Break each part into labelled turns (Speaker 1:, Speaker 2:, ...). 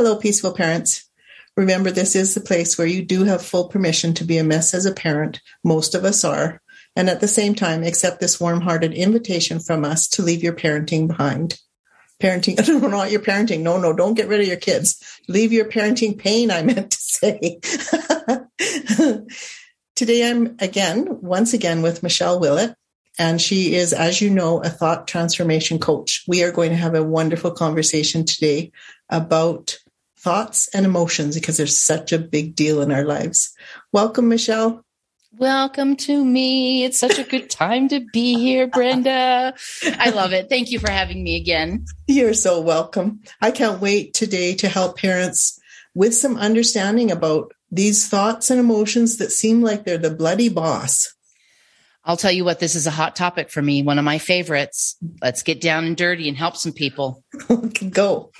Speaker 1: Hello, peaceful parents. Remember, this is the place where you do have full permission to be a mess as a parent. Most of us are. And at the same time, accept this warm hearted invitation from us to leave your parenting behind. Parenting, no, not your parenting. No, no, don't get rid of your kids. Leave your parenting pain, I meant to say. Today, I'm again, once again, with Michelle Willett, and she is, as you know, a thought transformation coach. We are going to have a wonderful conversation today about thoughts and emotions because they're such a big deal in our lives. Welcome, Michelle.
Speaker 2: Welcome to me. It's such a good time to be here, Brenda. I love it. Thank you for having me again.
Speaker 1: You're so welcome. I can't wait today to help parents with some understanding about these thoughts and emotions that seem like they're the bloody boss.
Speaker 2: I'll tell you what, this is a hot topic for me, one of my favorites. Let's get down and dirty and help some people.
Speaker 1: Go.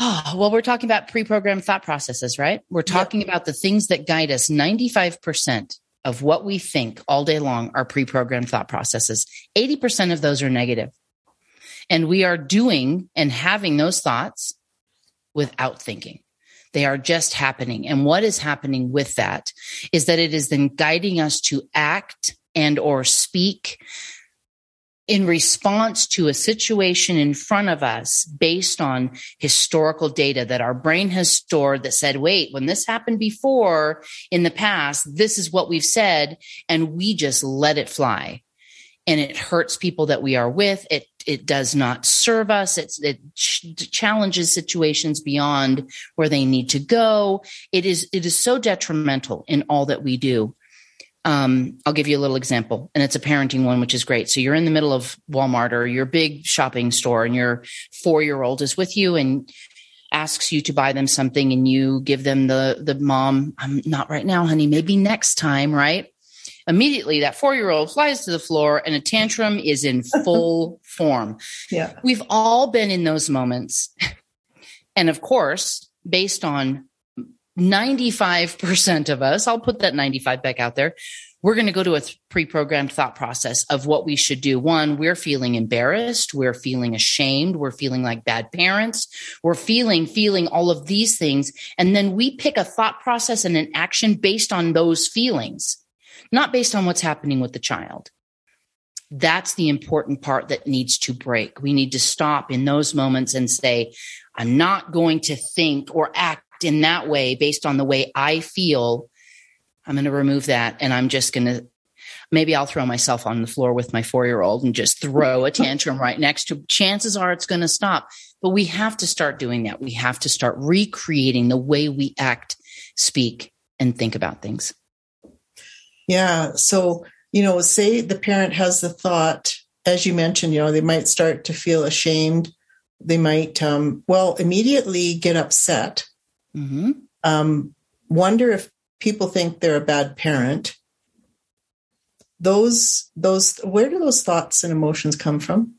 Speaker 2: Oh, well, we're talking about pre programmed thought processes, right? We're talking yep. about the things that guide us. 95% of what we think all day long are pre programmed thought processes. 80% of those are negative. And we are doing and having those thoughts without thinking. They are just happening. And what is happening with that is that it is then guiding us to act and or speak in response to a situation in front of us based on historical data that our brain has stored that said, wait, when this happened before in the past, this is what we've said. And we just let it fly. And it hurts people that we are with. It, it does not serve us. It's, it ch- challenges situations beyond where they need to go. It is, it is so detrimental in all that we do. Um, I'll give you a little example, and it's a parenting one, which is great. So you're in the middle of Walmart or your big shopping store, and your four year old is with you and asks you to buy them something, and you give them the the mom, I'm not right now, honey, maybe next time, right? Immediately, that four year old flies to the floor, and a tantrum is in full form.
Speaker 1: Yeah,
Speaker 2: we've all been in those moments, and of course, based on 95% of us, I'll put that 95 back out there. We're going to go to a pre programmed thought process of what we should do. One, we're feeling embarrassed. We're feeling ashamed. We're feeling like bad parents. We're feeling, feeling all of these things. And then we pick a thought process and an action based on those feelings, not based on what's happening with the child. That's the important part that needs to break. We need to stop in those moments and say, I'm not going to think or act in that way based on the way I feel, I'm going to remove that and I'm just going to maybe I'll throw myself on the floor with my four year old and just throw a tantrum right next to chances are it's going to stop. But we have to start doing that. We have to start recreating the way we act, speak, and think about things.
Speaker 1: Yeah. So, you know, say the parent has the thought, as you mentioned, you know, they might start to feel ashamed. They might, um, well, immediately get upset Mm-hmm. Um, wonder if people think they're a bad parent. Those, those, where do those thoughts and emotions come from?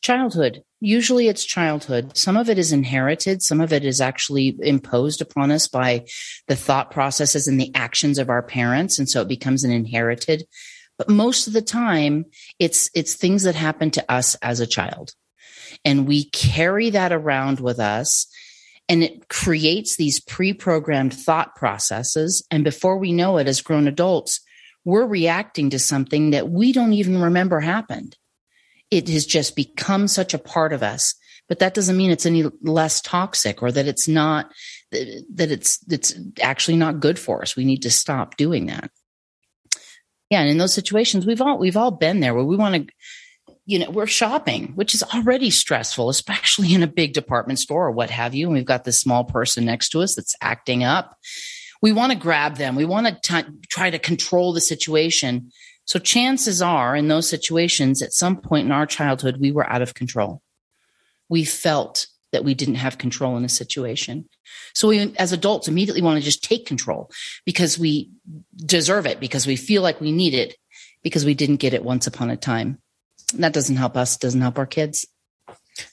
Speaker 2: Childhood. Usually it's childhood. Some of it is inherited. Some of it is actually imposed upon us by the thought processes and the actions of our parents. And so it becomes an inherited. But most of the time, it's, it's things that happen to us as a child. And we carry that around with us and it creates these pre-programmed thought processes. And before we know it as grown adults we're reacting to something that we don't even remember happened. It has just become such a part of us. But that doesn't mean it's any less toxic or that it's not that it's it's actually not good for us. We need to stop doing that. Yeah and in those situations we've all we've all been there where we want to you know we're shopping which is already stressful especially in a big department store or what have you. And we've got this small person next to us that's acting up. We want to grab them. We want to try to control the situation. So chances are in those situations at some point in our childhood we were out of control. We felt that we didn't have control in a situation. So we, as adults, immediately want to just take control because we deserve it, because we feel like we need it, because we didn't get it once upon a time. That doesn't help us, doesn't help our kids.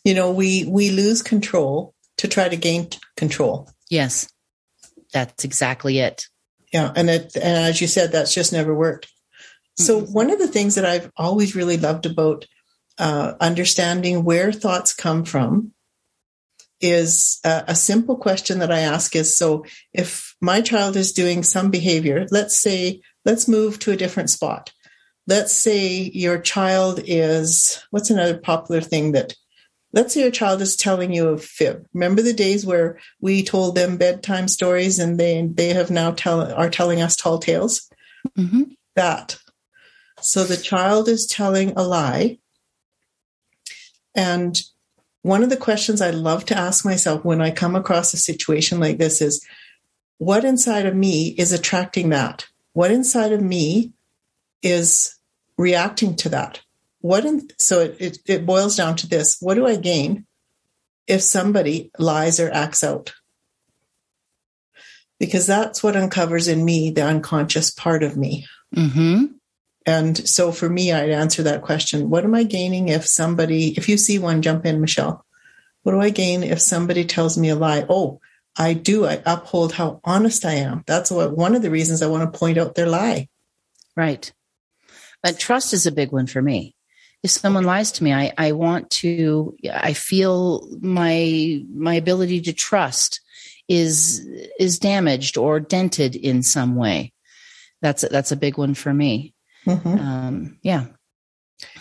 Speaker 1: You know, we we lose control to try to gain control.
Speaker 2: Yes. That's exactly it.
Speaker 1: Yeah, and it and as you said that's just never worked. So mm-hmm. one of the things that I've always really loved about uh, understanding where thoughts come from is a, a, simple question that I ask is so if my child is doing some behavior, let's say, let's move to a different spot. Let's say your child is, what's another popular thing that, let's say your child is telling you a fib. Remember the days where we told them bedtime stories and they, they have now tell, are telling us tall tales? Mm-hmm. That. So the child is telling a lie and one of the questions I love to ask myself when I come across a situation like this is what inside of me is attracting that? What inside of me is reacting to that? What in, so it, it, it boils down to this what do I gain if somebody lies or acts out? Because that's what uncovers in me the unconscious part of me. Mm-hmm. And so for me, I'd answer that question What am I gaining if somebody, if you see one, jump in, Michelle. What do I gain if somebody tells me a lie? Oh, I do. I uphold how honest I am. That's what one of the reasons I want to point out their lie.
Speaker 2: Right. But trust is a big one for me. If someone lies to me, I, I want to, I feel my, my ability to trust is, is damaged or dented in some way. That's, a, that's a big one for me. Mm-hmm. Um, yeah.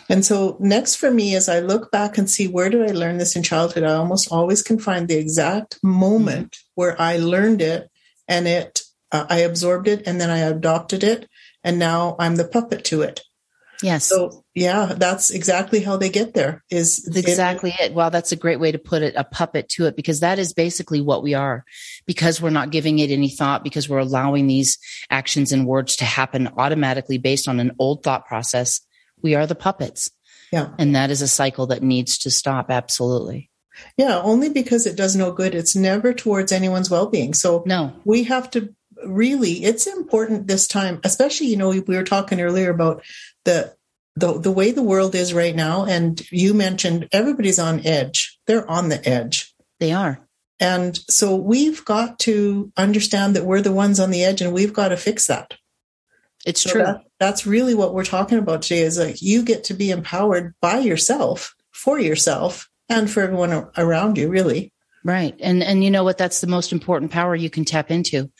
Speaker 1: And so next for me, as I look back and see where did I learn this in childhood, I almost always can find the exact moment mm-hmm. where I learned it and it, uh, I absorbed it and then I adopted it. And now I'm the puppet to it.
Speaker 2: Yes.
Speaker 1: So yeah, that's exactly how they get there. Is
Speaker 2: that's exactly it, it. Well, that's a great way to put it, a puppet to it, because that is basically what we are. Because we're not giving it any thought, because we're allowing these actions and words to happen automatically based on an old thought process. We are the puppets.
Speaker 1: Yeah.
Speaker 2: And that is a cycle that needs to stop. Absolutely.
Speaker 1: Yeah, only because it does no good. It's never towards anyone's well-being. So
Speaker 2: no,
Speaker 1: we have to really it's important this time especially you know we were talking earlier about the the the way the world is right now and you mentioned everybody's on edge. They're on the edge.
Speaker 2: They are.
Speaker 1: And so we've got to understand that we're the ones on the edge and we've got to fix that.
Speaker 2: It's so true. that,
Speaker 1: that's really what we're talking about today is like you get to be empowered by yourself for yourself and for everyone around you really.
Speaker 2: Right. And and you know what? That's the most important power you can tap into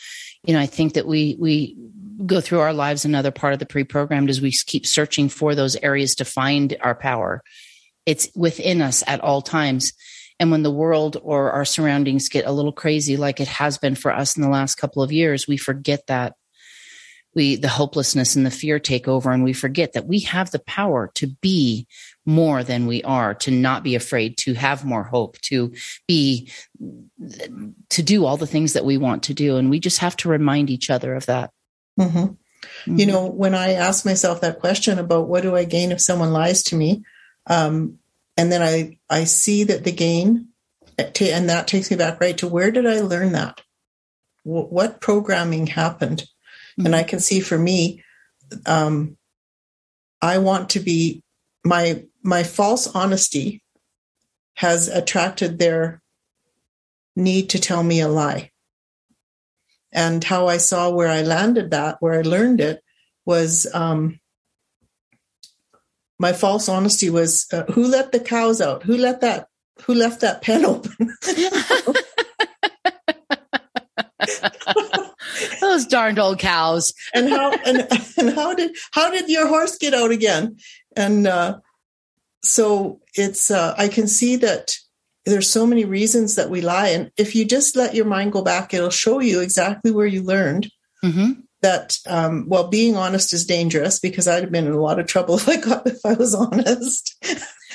Speaker 2: you know i think that we we go through our lives another part of the pre-programmed is we keep searching for those areas to find our power. It's within us at all times. And when the world or our surroundings get a little crazy like it has been for us in the last couple of years we forget that we the hopelessness and the fear take over and we forget that we have the power to be more than we are to not be afraid to have more hope to be to do all the things that we want to do and we just have to remind each other of that
Speaker 1: Mm-hmm. Mm-hmm. You know, when I ask myself that question about what do I gain if someone lies to me, um, and then I I see that the gain, and that takes me back right to where did I learn that? What programming happened? Mm-hmm. And I can see for me, um, I want to be my my false honesty has attracted their need to tell me a lie. And how I saw where I landed that, where I learned it, was um, my false honesty was uh, who let the cows out? Who let that? Who left that pen open?
Speaker 2: Those darned old cows.
Speaker 1: and how and, and how did how did your horse get out again? And uh, so it's uh, I can see that there's so many reasons that we lie. And if you just let your mind go back, it'll show you exactly where you learned
Speaker 2: Mm-hmm.
Speaker 1: that, um, well, being honest is dangerous because I'd have been in a lot of trouble if I got, if I was honest.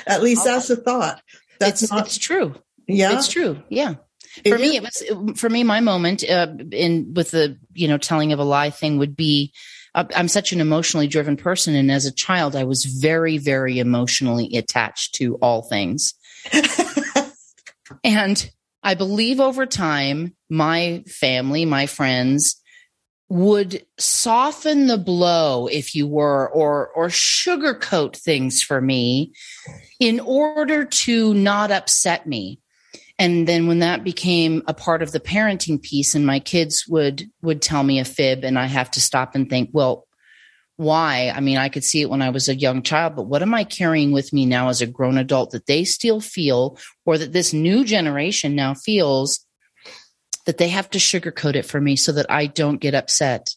Speaker 1: At least that's a thought. That's
Speaker 2: it's,
Speaker 1: not,
Speaker 2: it's true.
Speaker 1: yeah.
Speaker 2: It's true. Yeah. For me, it was for me. My moment uh, in with the you know telling of a lie thing would be. Uh, I'm such an emotionally driven person, and as a child, I was very, very emotionally attached to all things. And I believe over time, my family, my friends would soften the blow, if you were, or, or sugarcoat things for me in order to not upset me. And then when that became a part of the parenting piece and my kids would, would tell me a fib and I have to stop and think, well, why? I mean, I could see it when I was a young child, but what am I carrying with me now as a grown adult that they still feel or that this new generation now feels that they have to sugarcoat it for me so that I don't get upset?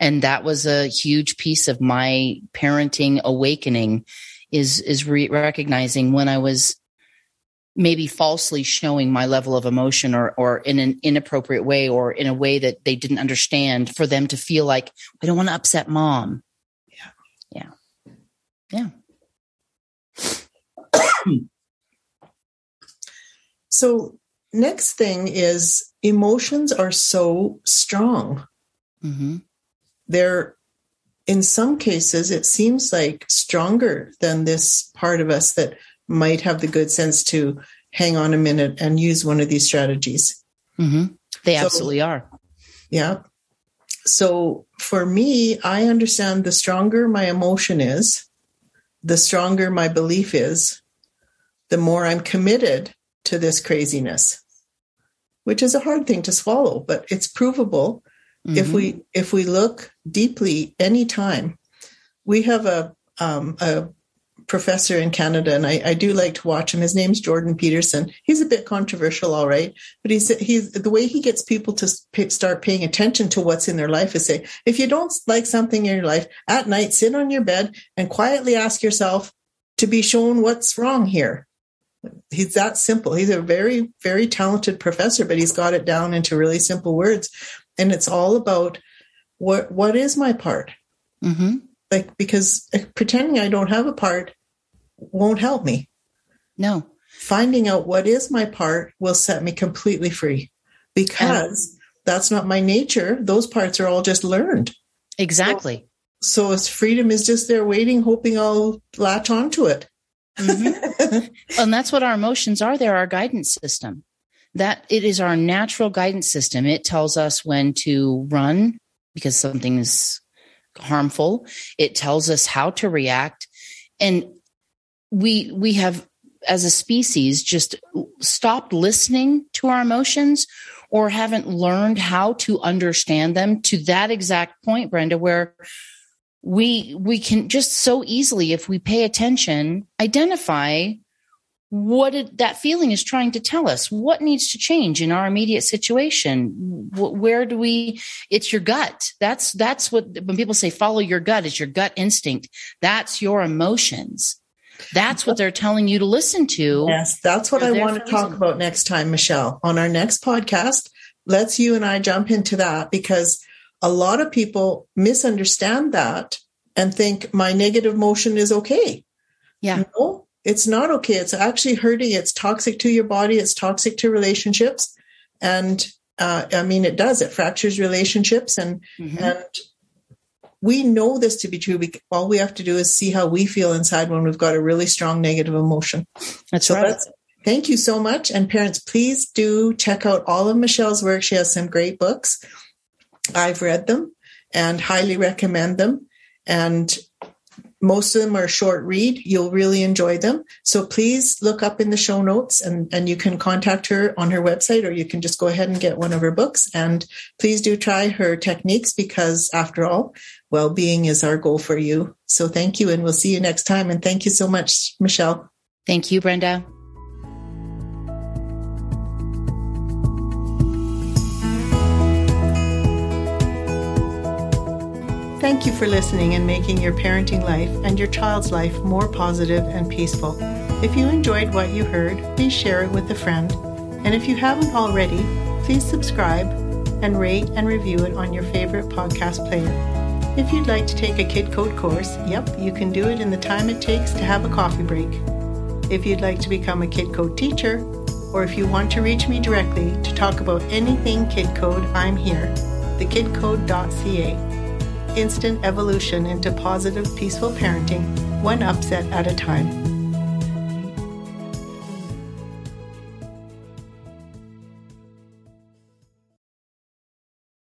Speaker 2: And that was a huge piece of my parenting awakening is, is re- recognizing when I was maybe falsely showing my level of emotion or, or in an inappropriate way or in a way that they didn't understand for them to feel like, I don't want to upset mom. Yeah. Yeah. Yeah.
Speaker 1: so, next thing is emotions are so strong.
Speaker 2: Mm-hmm.
Speaker 1: They're, in some cases, it seems like stronger than this part of us that might have the good sense to hang on a minute and use one of these strategies.
Speaker 2: Mm-hmm. They
Speaker 1: So-
Speaker 2: absolutely are.
Speaker 1: Yeah. So for me, I understand the stronger my emotion is, the stronger my belief is, the more I'm committed to this craziness, which is a hard thing to swallow, but it's provable if
Speaker 2: Mhm.
Speaker 1: we if we look deeply anytime we have a um, a professor in canada and I, I do like to watch him. His name's jordan peterson. He's a bit controversial all right but he's he's the way he gets people to sp- start paying attention to what's in their life is say if you don't like something in your life at night sit on your bed and quietly ask yourself to be shown what's wrong here. He's that simple. He's a very very talented professor but he's got it down into really simple words. And it's all about what what is my part?
Speaker 2: Mhm.
Speaker 1: like because pretending i don't have a part won't help me.
Speaker 2: No.
Speaker 1: finding out what is my part will set me completely free because that's not my nature. Those parts are all just learned.
Speaker 2: Exactly.
Speaker 1: so it's freedom is just there waiting hoping i'll latch onto it.
Speaker 2: Mhm. and that's what our emotions are. They're our guidance system. That it is our natural guidance system. It tells us when to run because something is harmful. It tells us how to react. And we we have as a species just stopped listening to our emotions or haven't learned how to understand them to that exact point brenda where we we can just so easily if we pay attention identify what it, that feeling is trying to tell us. What needs to change in our immediate situation? Where do we it's your gut. That's that's what when people say follow your gut it's your gut instinct. That's your emotions that's what they're telling you to listen to
Speaker 1: Yes, that's what I want to talk
Speaker 2: reason.
Speaker 1: about next time, Michelle. On our next podcast, let's you and I jump into that because a lot of people misunderstand that and think my negative motion is okay.
Speaker 2: yeah
Speaker 1: No, it's not okay. It's actually hurting. It's toxic to your body. It's toxic to relationships. And uh, I mean, it does. It fractures relationships. And
Speaker 2: Mhm.
Speaker 1: and we know this to be true. Because all we have to do is see how we feel inside when we've got a really strong negative emotion.
Speaker 2: that's
Speaker 1: So
Speaker 2: right
Speaker 1: that's thank you so much. And parents, please do check out all of Michelle's work. She has some great books. I've read them and highly recommend them. And most of them are short read. You'll really enjoy them. So please look up in the show notes and, and you can contact her on her website or you can just go ahead and get one of her books. And please do try her techniques because after all, well-being is our goal for you. So thank you. And we'll see you next time. And thank you so much, Michelle.
Speaker 2: thank you brenda
Speaker 1: Thank you for listening and making your parenting life and your child's life more positive and peaceful. If you enjoyed what you heard, please share it with a friend. And if you haven't already, please subscribe and rate and review it on your favorite podcast player. If you'd like to take a Kid Code course, yep, you can do it in the time it takes to have a coffee break. If you'd like to become a Kid Code teacher, or if you want to reach me directly to talk about anything Kid Code, I'm here. thekidcode.ca. Instant evolution into positive, peaceful parenting, one upset at a time.